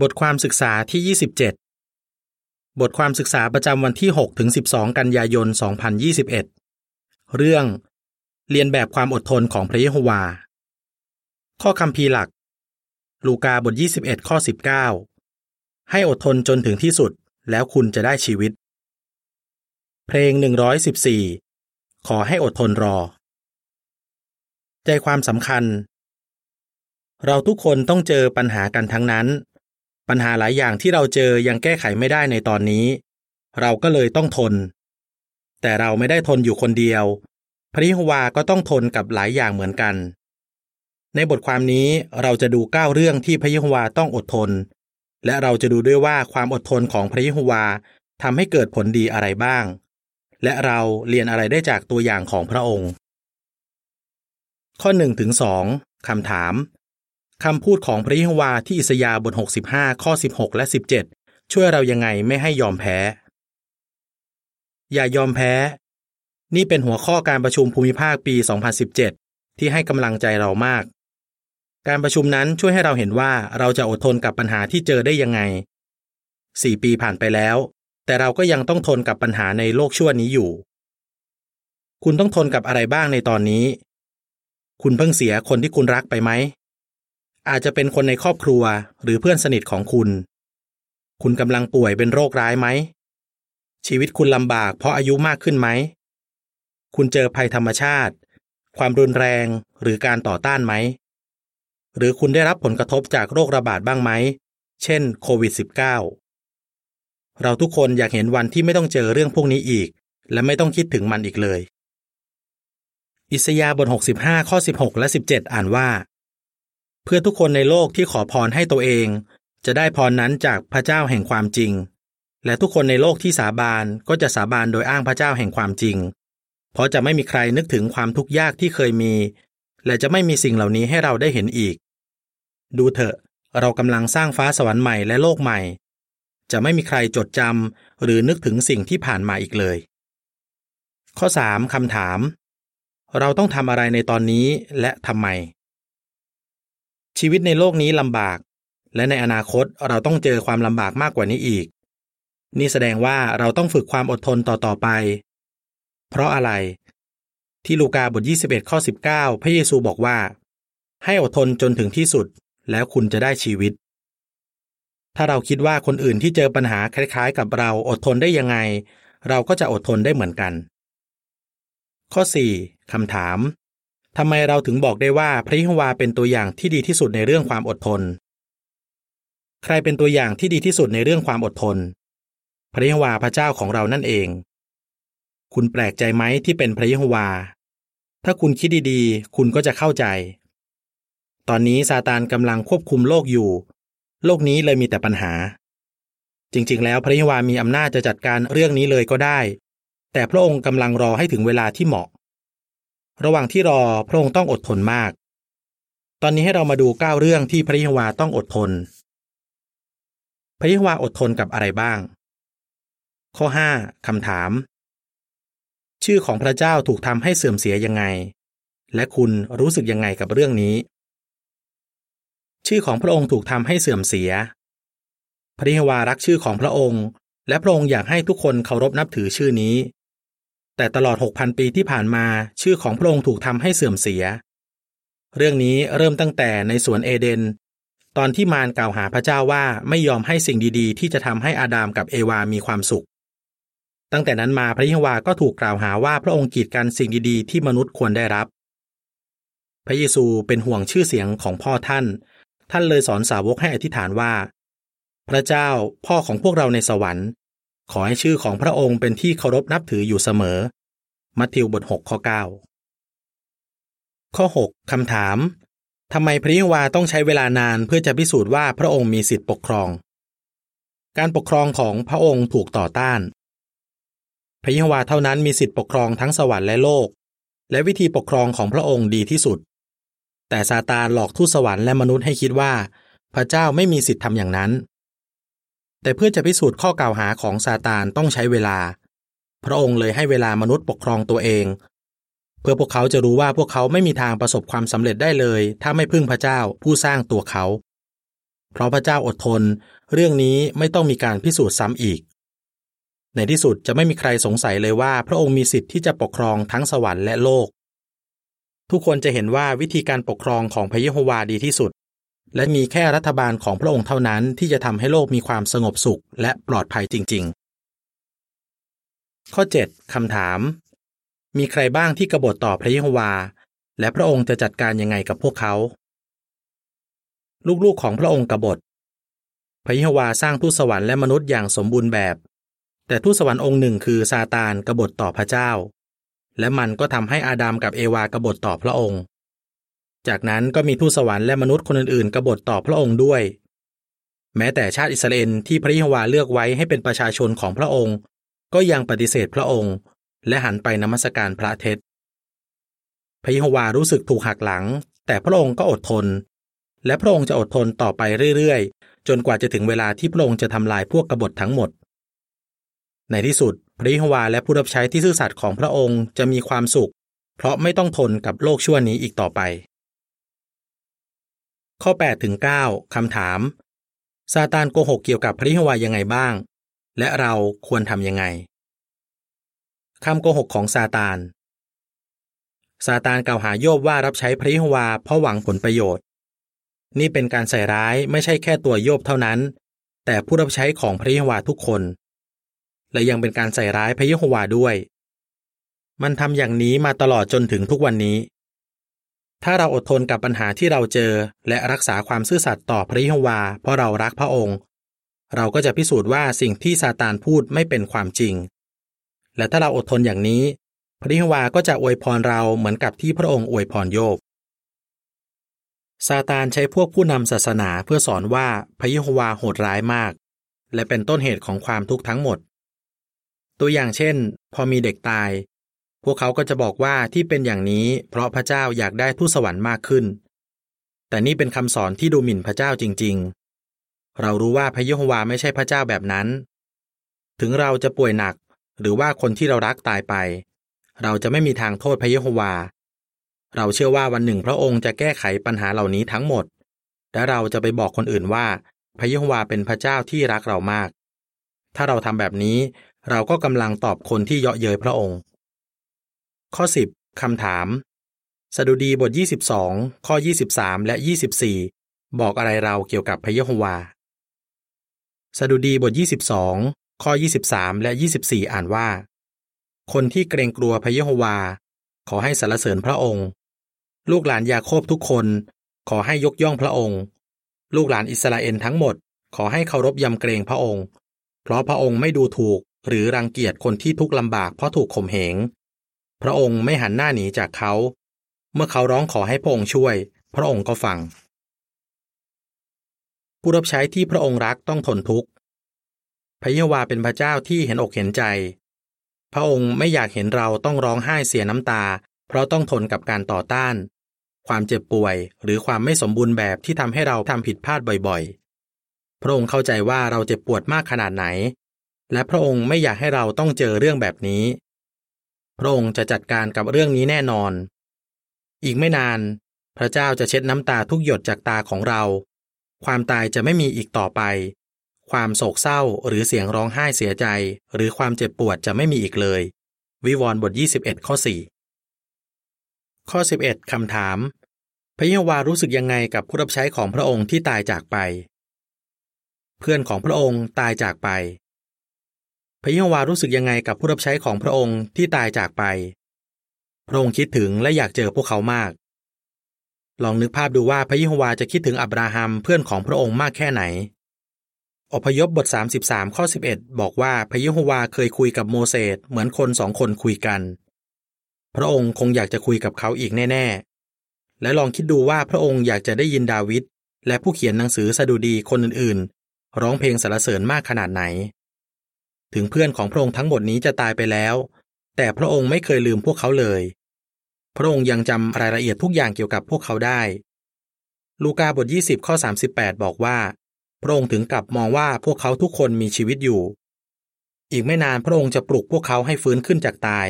บทความศึกษาที่ 27 บทความศึกษาประจำวันที่ 6 ถึง 12 กันยายน 2021 เรื่อง เรียนแบบความอดทนของพระเยโฮวา ข้อคำพีหลัก ลูกาบท 21 ข้อ 19 ให้อดทนจนถึงที่สุดแล้วคุณจะได้ชีวิต เพลง 114 ขอให้อดทนรอ ใจความสำคัญ เราทุกคนต้องเจอปัญหากันทั้งนั้น ปัญหาหลายอย่างที่เราเจอยังแก้ไขไม่ได้ในตอนนี้ เราก็เลยต้องทน แต่เราไม่ได้ทนอยู่คนเดียว พระยโฮวาก็ต้องทนกับหลายอย่างเหมือนกัน ในบทความนี้เราจะดูเก้าเรื่องที่พระยโฮวาต้องอดทน และเราจะดูด้วยว่าความอดทนของพระยโฮวาทำให้เกิดผลดีอะไรบ้าง และเราเรียนอะไรได้จากตัวอย่างของพระองค์ ข้อ1ถึง2คำถาม คำพูดของพระยะโฮวาที่อิสยาห์บท 65 ข้อ 16 และ 17 ช่วยเรายังไงไม่ให้ยอมแพ้ อย่ายอมแพ้ นี่เป็นหัวข้อการประชุมภูมิภาคปี 2017 ที่ให้กำลังใจเรามาก การประชุมนั้นช่วยให้เราเห็นว่าเราจะอดทนกับปัญหาที่เจอได้ยังไง 4 ปีผ่านไปแล้ว แต่เราก็ยังต้องทนกับปัญหาในโลกชั่วนี้อยู่ คุณต้องทนกับอะไรบ้างในตอนนี้ คุณเพิ่งเสียคนที่คุณรักไปไหม อาจจะเป็นคนในครอบครัวหรือเพื่อนสนิทของคุณ คุณกำลังป่วยเป็นโรคร้ายไหม ชีวิตคุณลำบากเพราะอายุมากขึ้นไหม คุณเจอภัยธรรมชาติ ความรุนแรงหรือการต่อต้านไหม หรือคุณได้รับผลกระทบจากโรคระบาดบ้างไหม เช่นโควิด -19 เราทุกคนอยากเห็นวันที่ไม่ต้องเจอเรื่องพวกนี้อีก และไม่ต้องคิดถึงมันอีกเลย อิสยาห์บท 65 ข้อ 16 และ 17 อ่านว่า พื่อทุกคนในโลกที่ขอพรให้ตัวเอง จะได้พรนั้นจากพระเจ้าแห่งความจริง และทุกคนในโลกที่สาบานก็จะสาบานโดยอ้างพระเจ้าแห่งความจริง เพราะจะไม่มีใครนึกถึงความทุกข์ยากที่เคยมี และจะไม่มีสิ่งเหล่านี้ให้เราได้เห็นอีก ดูเถอะ เรากำลังสร้างฟ้าสวรรค์ใหม่และโลกใหม่ จะไม่มีใครจดจำหรือนึกถึงสิ่งที่ผ่านมาอีกเลย ข้อ 3คำถาม เราต้องทำอะไรในตอนนี้และทำไม ชีวิตในโลกนี้ลำบาก และในอนาคตเราต้องเจอความลำบากมากกว่านี้อีก นี่แสดงว่าเราต้องฝึกความอดทนต่อต่อไป เพราะอะไร ที่ลูกาบท 21 ข้อ 19 พระเยซูบอกว่า ให้อดทนจนถึงที่สุด แล้วคุณจะได้ชีวิต ถ้าเราคิดว่าคนอื่นที่เจอปัญหาคล้าย ๆ กับเราอดทนได้ยังไง เราก็จะอดทนได้เหมือนกัน ข้อ 4คำถาม ทำไมเราถึงบอกได้ว่าพระยะโฮวาเป็นตัวอย่างที่ดีที่สุดในเรื่องความอดทน ใครเป็นตัวอย่างที่ดีที่สุดในเรื่องความอดทน พระยะโฮวาพระเจ้าของเรานั่นเอง คุณแปลกใจไหมที่เป็นพระยะโฮวา ถ้าคุณคิดดีๆ คุณก็จะเข้าใจ ตอนนี้ซาตานกำลังควบคุมโลกอยู่ โลกนี้เลยมีแต่ปัญหา จริงๆ แล้วพระยะโฮวามีอำนาจจะจัดการเรื่องนี้เลยก็ได้ แต่พระองค์กำลังรอให้ถึงเวลาที่เหมาะ ระหว่างที่รอพระองค์ต้องอดทนมาก ตอนนี้ให้เรามาดูเก้าเรื่องที่พระยะวาต้องอดทน พระยะวาอดทนกับอะไรบ้าง ข้อ 5คำถาม ชื่อของพระเจ้าถูกทำให้เสื่อมเสียยังไง และคุณรู้สึกยังไงกับเรื่องนี้ ชื่อของพระองค์ถูกทำให้เสื่อมเสีย พระยะวารักชื่อของพระองค์ และพระองค์อยากให้ทุกคนเคารพนับถือชื่อนี้ แต่ตลอด 6,000 ปีที่ผ่านมาชื่อของพระองค์ถูกทำให้เสื่อมเสีย เรื่องนี้เริ่มตั้งแต่ในสวนเอเดน ตอนที่มารกล่าวหาพระเจ้าว่าไม่ยอมให้สิ่งดีๆ ที่จะทำให้อาดามกับเอวามีความสุข ตั้งแต่นั้นมาพระยะวาก็ถูกกล่าวหาว่าพระองค์กีดกันสิ่งดีๆ ที่มนุษย์ควรได้รับ พระเยซูเป็นห่วงชื่อเสียงของพ่อท่าน ท่านเลยสอนสาวกให้อธิษฐานว่า พระเจ้าพ่อของพวกเราในสวรรค์ขอให้ชื่อของพระองค์เป็นที่เคารพนับถืออยู่เสมอ มัทธิวบท6ข้อ9ข้อ6คำถามทำไมพระยะวาต้องใช้เวลานานเพื่อจะพิสูจน์ว่าพระองค์มีสิทธิปกครอง การปกครองของพระองค์ถูกต่อต้าน พระยะวาเท่านั้นมีสิทธิปกครองทั้งสวรรค์และโลก และวิธีปกครองของพระองค์ดีที่สุด แต่ซาตานหลอกทูตสวรรค์และมนุษย์ให้คิดว่า พระเจ้าไม่มีสิทธิ์ทำอย่างนั้น แต่เพื่อจะพิสูจน์ข้อกล่าวหาของซาตานต้องใช้เวลา พระองค์เลยให้เวลามนุษย์ปกครองตัวเอง เพื่อพวกเขาจะรู้ว่าพวกเขาไม่มีทางประสบความสำเร็จได้เลย ถ้าไม่พึ่งพระเจ้าผู้สร้างตัวเขา เพราะพระเจ้าอดทน เรื่องนี้ไม่ต้องมีการพิสูจน์ซ้ำอีก ในที่สุดจะไม่มีใครสงสัยเลยว่า พระองค์มีสิทธิ์ที่จะปกครองทั้งสวรรค์และโลก ทุกคนจะเห็นว่าวิธีการปกครองของพระเยโฮวาดีที่สุด และมีแค่รัฐบาลของพระองค์เท่านั้นที่จะทำให้โลกมีความสงบสุขและปลอดภัยจริง ๆ ข้อ 7คำถาม มีใครบ้างที่กบฏต่อพระเยโฮวา และพระองค์จะจัดการยังไงกับพวกเขา ลูกๆของพระองค์กบฏ พระเยโฮวาสร้างทูตสวรรค์และมนุษย์อย่างสมบูรณ์แบบ แต่ทูตสวรรค์องค์หนึ่งคือซาตานกบฏต่อพระเจ้า และมันก็ทำให้อาดัมกับเอวากบฏต่อพระองค์ จากนั้นก็มีทูตสวรรค์และมนุษย์คนอื่นๆกบฏต่อพระองค์ด้วย แม้แต่ชาติอิสราเอลที่พระเยโฮวาเลือกไว้ให้เป็นประชาชนของพระองค์ ก็ยังปฏิเสธพระองค์ และหันไปนมัสการพระเท็จพระยโฮวารู้สึกถูกหักหลัง แต่พระองค์ก็อดทน และพระองค์จะอดทนต่อไปเรื่อยๆ จนกว่าจะถึงเวลาที่พระองค์จะทำลายพวกกบฏทั้งหมด ในที่สุดพระยโฮวาและผู้รับใช้ที่ซื่อสัตย์ของพระองค์จะมีความสุข เพราะไม่ต้องทนกับโลกชั่วนี้อีกต่อไป ข้อ8ถึง9คำถามซาตานโกหกเกี่ยวกับพระยโฮวายังไงบ้าง และเราควรทำยังไงคำโกหกของซาตานซาตานกล่าวหาโยบว่ารับใช้พระยโฮวาเพราะหวังผลประโยชน์ นี่เป็นการใส่ร้ายไม่ใช่แค่ตัวโยบเท่านั้น แต่ผู้รับใช้ของพระยโฮวาทุกคน และยังเป็นการใส่ร้ายพระยโฮวาด้วย มันทำอย่างนี้มาตลอดจนถึงทุกวันนี้ ถ้าเราอดทนกับปัญหาที่เราเจอและรักษาความซื่อสัตย์ต่อพระยโฮวาเพราะเรารักพระองค์ เราก็จะพิสูจน์ว่าสิ่งที่ซาตานพูดไม่เป็นความจริง และถ้าเราอดทนอย่างนี้ พระยฮวาก็จะอวยพรเราเหมือนกับที่พระองค์อวยพรโยบซาตานใช้พวกผู้นำศาสนาเพื่อสอนว่าพระยฮวาโหดร้ายมาก และเป็นต้นเหตุของความทุกข์ทั้งหมด ตัวอย่างเช่น พอมีเด็กตาย พวกเขาก็จะบอกว่าที่เป็นอย่างนี้ เพราะพระเจ้าอยากได้ทูตสวรรค์มากขึ้น แต่นี่เป็นคำสอนที่ดูหมิ่นพระเจ้าจริง เรารู้ว่าพระเยโฮวาไม่ใช่พระเจ้าแบบนั้น ถึงเราจะป่วยหนักหรือว่าคนที่เรารักตายไป เราจะไม่มีทางโทษพระเยโฮวา เราเชื่อว่าวันหนึ่งพระองค์จะแก้ไขปัญหาเหล่านี้ทั้งหมด และเราจะไปบอกคนอื่นว่าพระเยโฮวาเป็นพระเจ้าที่รักเรามาก ถ้าเราทำแบบนี้ เราก็กำลังตอบคนที่เยาะเย้ยพระองค์ ข้อ 10คำถาม สดุดีบท 22 ข้อ 23 และ 24 บอกอะไรเราเกี่ยวกับพระเยโฮวา สดุดีบท 22 ข้อ 23 และ 24 อ่านว่า คนที่เกรงกลัวพระเยโฮวา ขอให้สรรเสริญพระองค์ ลูกหลานยาโคบทุกคน ขอให้ยกย่องพระองค์ ลูกหลานอิสราเอลทั้งหมด ขอให้เคารพยำเกรงพระองค์ เพราะพระองค์ไม่ดูถูกหรือรังเกียจคนที่ทุกข์ลำบากเพราะถูกข่มเหง พระองค์ไม่หันหน้าหนีจากเขา เมื่อเขาร้องขอให้พระองค์ช่วย พระองค์ก็ฟัง ผู้รับใช้ที่พระองค์รักต้องทนทุกข์พระเยโฮวาเป็นพระเจ้าที่เห็นอกเห็นใจ พระองค์ไม่อยากเห็นเราต้องร้องไห้เสียน้ำตา เพราะต้องทนกับการต่อต้าน ความเจ็บป่วย หรือความไม่สมบูรณ์แบบที่ทำให้เราทำผิดพลาดบ่อยๆ พระองค์เข้าใจว่าเราเจ็บปวดมากขนาดไหน และพระองค์ไม่อยากให้เราต้องเจอเรื่องแบบนี้ พระองค์จะจัดการกับเรื่องนี้แน่นอน อีกไม่นาน พระเจ้าจะเช็ดน้ำตาทุกหยดจากตาของเรา ความตายจะไม่มีอีกต่อไป ความโศกเศร้าหรือเสียงร้องไห้เสียใจ หรือความเจ็บปวดจะไม่มีอีกเลย วิวรณ์บท 21 ข้อ 4 ข้อ 11 คำถาม พระเยโฮวารู้สึกยังไงกับผู้รับใช้ของพระองค์ที่ตายจากไป เพื่อนของพระองค์ตายจากไป พระเยโฮวารู้สึกยังไงกับผู้รับใช้ของพระองค์ที่ตายจากไป พระองค์คิดถึงและอยากเจอพวกเขามาก ลองนึกภาพดูว่าพระเยโฮวาจะคิดถึงอับราฮัมเพื่อนของพระองค์มากแค่ไหน อพยพบท 33 ข้อ 11 บอกว่าพระเยโฮวาเคยคุยกับโมเสสเหมือนคนสองคนคุยกัน พระองค์คงอยากจะคุยกับเขาอีกแน่ ๆ และลองคิดดูว่าพระองค์อยากจะได้ยินดาวิดและผู้เขียนหนังสือสดุดีคนอื่นๆ ร้องเพลงสรรเสริญมากขนาดไหน ถึงเพื่อนของพระองค์ทั้งหมดนี้จะตายไปแล้ว แต่พระองค์ไม่เคยลืมพวกเขาเลย พระองค์ยังจำรายละเอียดทุกอย่างเกี่ยวกับพวกเขาได้ ลูกาบท 20 ข้อ 38 บอกว่า พระองค์ถึงกับมองว่าพวกเขาทุกคนมีชีวิตอยู่ อีกไม่นานพระองค์จะปลุกพวกเขาให้ฟื้นขึ้นจากตาย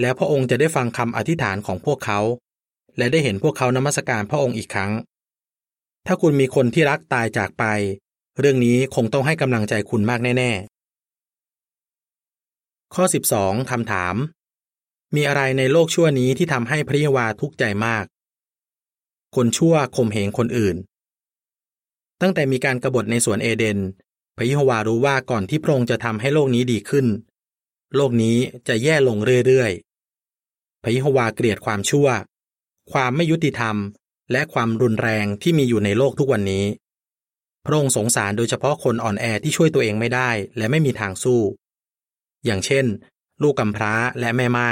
แล้วพระองค์จะได้ฟังคำอธิษฐานของพวกเขา และได้เห็นพวกเขานมัสการพระองค์อีกครั้ง ถ้าคุณมีคนที่รักตายจากไป เรื่องนี้คงต้องให้กำลังใจคุณมากแน่ ๆ ข้อ 12คำถาม มีอะไรในโลกชั่วนี้ที่ทำให้พระเยาวาทุกข์ใจมาก คนชั่วข่มเหงคนอื่น ตั้งแต่มีการกรบฏในสวนเอเดน พระเยโฮวารู้ว่าก่อนที่พระองค์จะทำให้โลกนี้ดีขึ้น โลกนี้จะแย่ลงเรื่อยๆ พระเยโฮวาเกลียดความชั่ว ความไม่ยุติธรรม และความรุนแรงที่มีอยู่ในโลกทุกวันนี้ พระองค์สงสารโดยเฉพาะคนอ่อนแอที่ช่วยตัวเองไม่ได้และไม่มีทางสู้ อย่างเช่น ลูกกำพร้าและแม่ไม้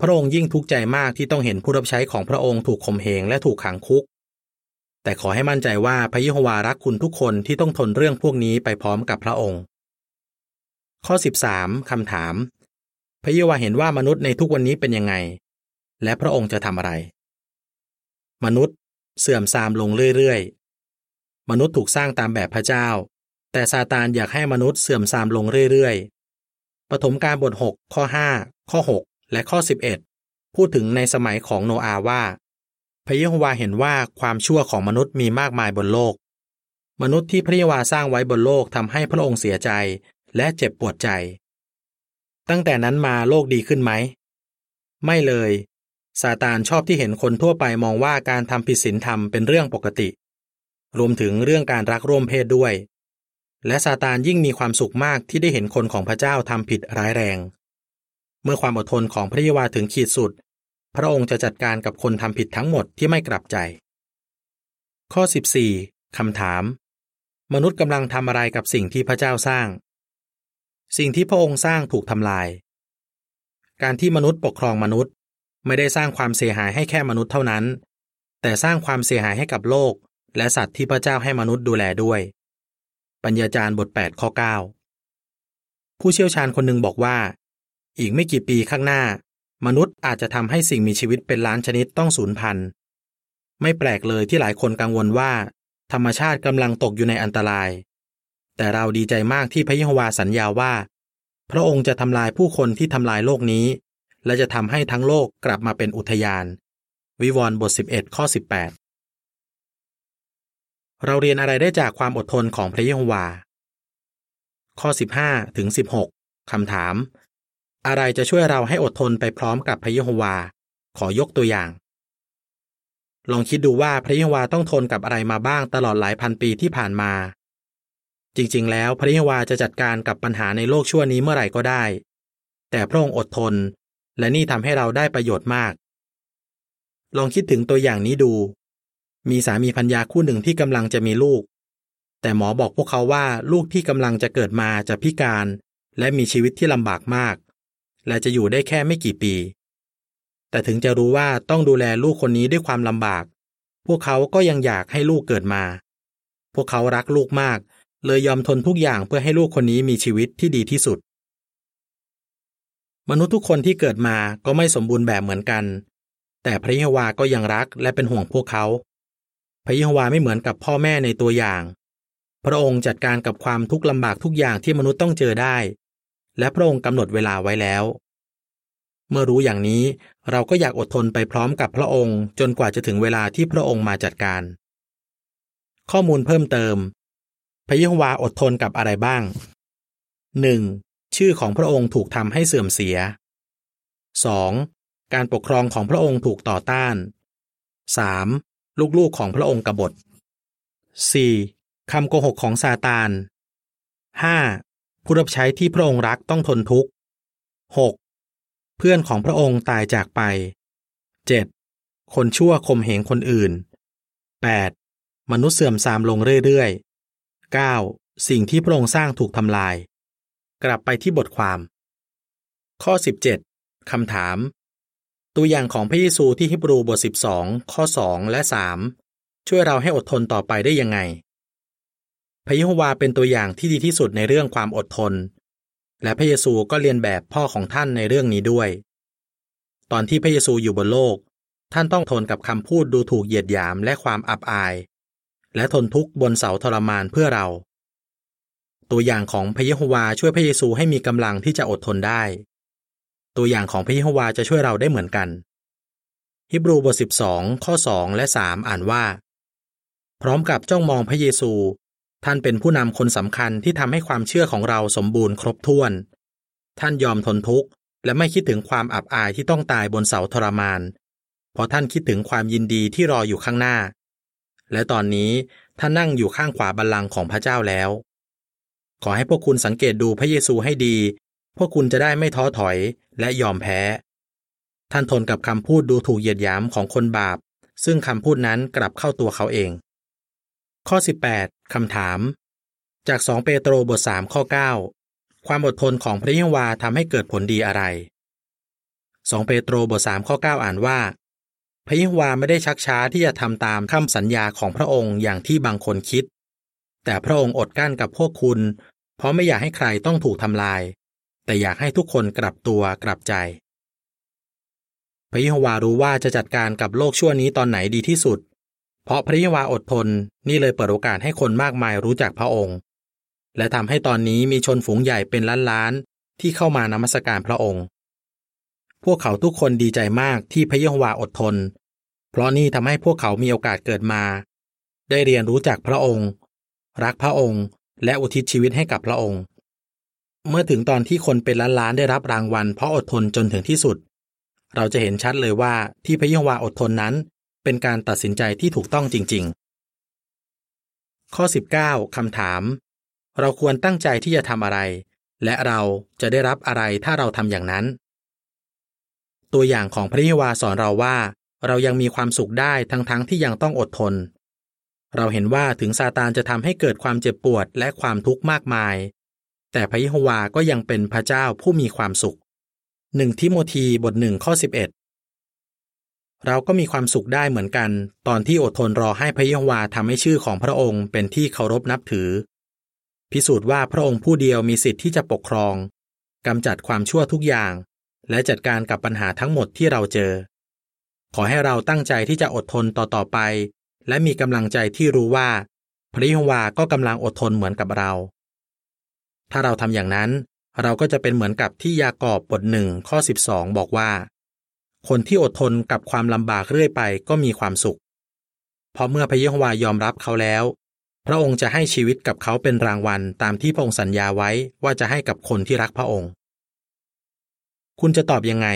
พระองค์ยิ่งทุกข์ใจมากที่ต้องเห็นผู้รับใช้ของพระองค์ถูกข่มเหงและถูกขังคุก แต่ขอให้มั่นใจว่าพระเยโฮวารักคุณทุกคนที่ต้องทนเรื่องพวกนี้ไปพร้อมกับพระองค์ ข้อ 13คำถาม พระเยโฮวาเห็นว่ามนุษย์ในทุกวันนี้เป็นยังไง และพระองค์จะทำอะไร มนุษย์เสื่อมทรามลงเรื่อยๆ มนุษย์ถูกสร้างตามแบบพระเจ้า แต่ซาตานอยากให้มนุษย์เสื่อมทรามลงเรื่อยๆปฐมกาลบท 6 ข้อ 5 ข้อ6 และข้อ 11 พูดถึงในสมัยของโนอาว่า พระเยโฮวาเห็นว่าความชั่วของมนุษย์มีมากมายบนโลก มนุษย์ที่พระเยโฮวาสร้างไว้บนโลกทำให้พระองค์เสียใจและเจ็บปวดใจ ตั้งแต่นั้นมาโลกดีขึ้นไหม ไม่เลยซาตานชอบที่เห็นคนทั่วไปมองว่าการทำผิดศีลธรรมเป็นเรื่องปกติ รวมถึงเรื่องการรักร่วมเพศด้วย และซาตานยิ่งมีความสุขมากที่ได้เห็นคนของพระเจ้าทำผิดร้ายแรง เมื่อความอดทนของพระเยาวาถึงขีดสุด พระองค์จะจัดการกับคนทำผิดทั้งหมดที่ไม่กลับใจ ข้อ 14คำถาม มนุษย์กำลังทำอะไรกับสิ่งที่พระเจ้าสร้าง สิ่งที่พระองค์สร้างถูกทำลาย การที่มนุษย์ปกครองมนุษย์ไม่ได้สร้างความเสียหายให้แค่มนุษย์เท่านั้น แต่สร้างความเสียหายให้กับโลก และสัตว์ที่พระเจ้าให้มนุษย์ดูแลด้วย ปัญญาจารย์บท8ข้อ9ผู้เชี่ยวชาญคนหนึ่งบอกว่า อีกไม่กี่ปีข้างหน้า มนุษย์อาจจะทำให้สิ่งมีชีวิตเป็นล้านชนิดต้องสูญพันธุ์ ไม่แปลกเลยที่หลายคนกังวลว่า ธรรมชาติกำลังตกอยู่ในอันตราย แต่เราดีใจมากที่พระเยโฮวาสัญญาว่า พระองค์จะทำลายผู้คนที่ทำลายโลกนี้ และจะทำให้ทั้งโลกกลับมาเป็นอุทยาน วิวรณ์บท 11 ข้อ 18 เราเรียนอะไรได้จากความอดทนของพระเยโฮวา ข้อ 15 ถึง 16คำถาม อะไรจะช่วยเราให้อดทนไปพร้อมกับพระเยโฮวา ขอยกตัวอย่าง ลองคิดดูว่าพระเยโฮวาต้องทนกับอะไรมาบ้างตลอดหลายพันปีที่ผ่านมา จริงๆ แล้วพระเยโฮวาจะจัดการกับปัญหาในโลกชั่วนี้เมื่อไหร่ก็ได้ แต่พระองค์อดทน และนี่ทำให้เราได้ประโยชน์มาก ลองคิดถึงตัวอย่างนี้ดู มีสามีพัญญาคู่หนึ่งที่กำลังจะมีลูก แต่หมอบอกพวกเขาว่าลูกที่กำลังจะเกิดมาจะพิการและมีชีวิตที่ลำบากมาก และจะอยู่ได้แค่ไม่กี่ปี แต่ถึงจะรู้ว่าต้องดูแลลูกคนนี้ด้วยความลำบาก พวกเขาก็ยังอยากให้ลูกเกิดมา พวกเขารักลูกมาก เลยยอมทนทุกอย่างเพื่อให้ลูกคนนี้มีชีวิตที่ดีที่สุด มนุษย์ทุกคนที่เกิดมาก็ไม่สมบูรณ์แบบเหมือนกัน แต่พระเยโฮวาก็ยังรักและเป็นห่วงพวกเขาพระเยโฮวาไม่เหมือนกับพ่อแม่ในตัวอย่าง พระองค์จัดการกับความทุกข์ลำบากทุกอย่างที่มนุษย์ต้องเจอได้ และพระองค์กำหนดเวลาไว้แล้ว เมื่อรู้อย่างนี้เราก็อยากอดทนไปพร้อมกับพระองค์ จนกว่าจะถึงเวลาที่พระองค์มาจัดการ ข้อมูลเพิ่มเติม พระเยโฮวาอดทนกับอะไรบ้าง 1. ชื่อของพระองค์ถูกทำให้เสื่อมเสีย 2. การปกครองของพระองค์ถูกต่อต้าน 3. ลูกๆของพระองค์กบฏ 4. คำโกหกของซาตาน 5. ผู้รับใช้ที่พระองค์รักต้องทนทุกข์ 6. เพื่อนของพระองค์ตายจากไป 7. คนชั่วข่มเหงคนอื่น 8. มนุษย์เสื่อมทรามลงเรื่อยๆ 9. สิ่งที่พระองค์สร้างถูกทำลาย กลับไปที่บทความ ข้อ 17 คำถาม ตัวอย่างของพระเยซูที่ฮิบรูบท 12 ข้อ 2 และ 3 ช่วยเราให้อดทนต่อไปได้ยังไง พระเยโฮวาเป็นตัวอย่างที่ดีที่สุดในเรื่องความอดทน และพระเยซูก็เรียนแบบพ่อของท่านในเรื่องนี้ด้วย ตอนที่พระเยซูอยู่บนโลก ท่านต้องทนกับคำพูดดูถูกเหยียดหยามและความอับอาย และทนทุกข์บนเสาทรมานเพื่อเรา ตัวอย่างของพระเยโฮวาช่วยพระเยซูให้มีกำลังที่จะอดทนได้ ตัวอย่างของพระเยโฮวาจะช่วยเราได้เหมือนกันฮิบรูบท12 ข้อ 2 และ 3 อ่านว่า พร้อมกับจ้องมองพระเยซู ท่านเป็นผู้นำคนสำคัญที่ทำให้ความเชื่อของเราสมบูรณ์ครบถ้วน ท่านยอมทนทุกข์และไม่คิดถึงความอับอายที่ต้องตายบนเสาทรมาน เพราะท่านคิดถึงความยินดีที่รออยู่ข้างหน้า และตอนนี้ท่านนั่งอยู่ข้างขวาบัลลังก์ของพระเจ้าแล้ว ขอให้พวกคุณสังเกตดูพระเยซูให้ดี พวกคุณจะได้ไม่ท้อถอยและยอมแพ้ ท่านทนกับคำพูดดูถูกเหยียดหยามของคนบาป ซึ่งคำพูดนั้นกลับเข้าตัวเขาเอง ข้อ 18 คำถาม จาก 2 เปโตรบท 3 ข้อ 9 ความอดทนของพระเยโฮวาทำให้เกิดผลดีอะไร 2 เปโตรบท 3 ข้อ 9 อ่านว่า พระเยโฮวาไม่ได้ชักช้าที่จะทำตามคำสัญญาของพระองค์อย่างที่บางคนคิด แต่พระองค์อดกั้นกับพวกคุณ เพราะไม่อยากให้ใครต้องถูกทำลาย แต่อยากให้ทุกคนกลับตัวกลับใจ พระเยโฮวารู้ว่าจะจัดการกับโลกชั่วนี้ตอนไหนดีที่สุด เพราะพระเยโฮวาอดทนนี่เลยเปิดโอกาสให้คนมากมายรู้จักพระองค์ และทำให้ตอนนี้มีชนฝูงใหญ่เป็นล้านๆที่เข้ามานมัสการพระองค์ พวกเขาทุกคนดีใจมากที่พระเยโฮวาอดทน เพราะนี่ทำให้พวกเขามีโอกาสเกิดมา ได้เรียนรู้จักพระองค์ รักพระองค์ และอุทิศชีวิตให้กับพระองค์ เมื่อถึงตอนที่คนเป็นล้านๆได้รับรางวัล เพราะอดทนจนถึงที่สุด เราจะเห็นชัดเลยว่าที่พระเยโฮวาอดทนนั้น เป็นการตัดสินใจที่ถูกต้องจริง ๆ ข้อ 19คำถาม เราควรตั้งใจที่จะทำอะไร และเราจะได้รับอะไรถ้าเราทำอย่างนั้น ตัวอย่างของพระเยโฮวาสอนเราว่า เรายังมีความสุขได้ทั้งๆทที่ยังต้องอดทน เราเห็นว่าถึงซาตานจะทำให้เกิดความเจ็บปวดและความทุกข์มากมาย แต่พระเยโฮวาก็ยังเป็นพระเจ้าผู้มีความสุขหนึ่งทิโมธีบทหนึ่งข้อ11 เราก็มีความสุขได้เหมือนกัน ตอนที่อดทนรอให้พระเยโฮวาทำให้ชื่อของพระองค์เป็นที่เคารพนับถือ พิสูจน์ว่าพระองค์ผู้เดียวมีสิทธิ์ที่จะปกครองกำจัดความชั่วทุกอย่าง และจัดการกับปัญหาทั้งหมดที่เราเจอ ขอให้เราตั้งใจที่จะอดทนต่อๆไป และมีกำลังใจที่รู้ว่า พระเยโฮวาก็กำลังอดทนเหมือนกับเรา ถ้าเราทำอย่างนั้น เราก็จะเป็นเหมือนกับที่ยากอบบทหนึ่งข้อ 12 บอกว่า คนที่อดทนกับความลำบากเรื่อยไปก็มีความสุข เพราะเมื่อพระเยโฮวายอมรับเขาแล้ว พระองค์จะให้ชีวิตกับเขาเป็นรางวัลตามที่พระองค์สัญญาไว้ว่าจะให้กับคนที่รักพระองค์ คุณจะตอบยังไง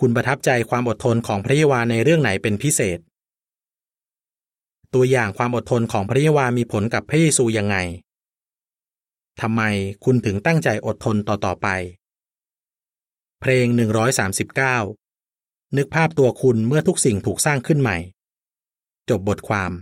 คุณประทับใจความอดทนของพระเยโฮวาในเรื่องไหนเป็นพิเศษ ตัวอย่างความอดทนของพระเยโฮวามีผลกับพระเยซูยังไงทำไมคุณถึงตั้งใจอดทนต่อต่อไป เพลง 139 นึกภาพตัวคุณเมื่อทุกสิ่งถูกสร้างขึ้นใหม่ จบบทความ